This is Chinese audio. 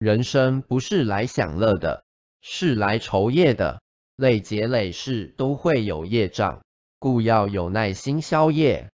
人生不是来享乐的，是来酬业的。累劫累世都会有业障，故要有耐心消业。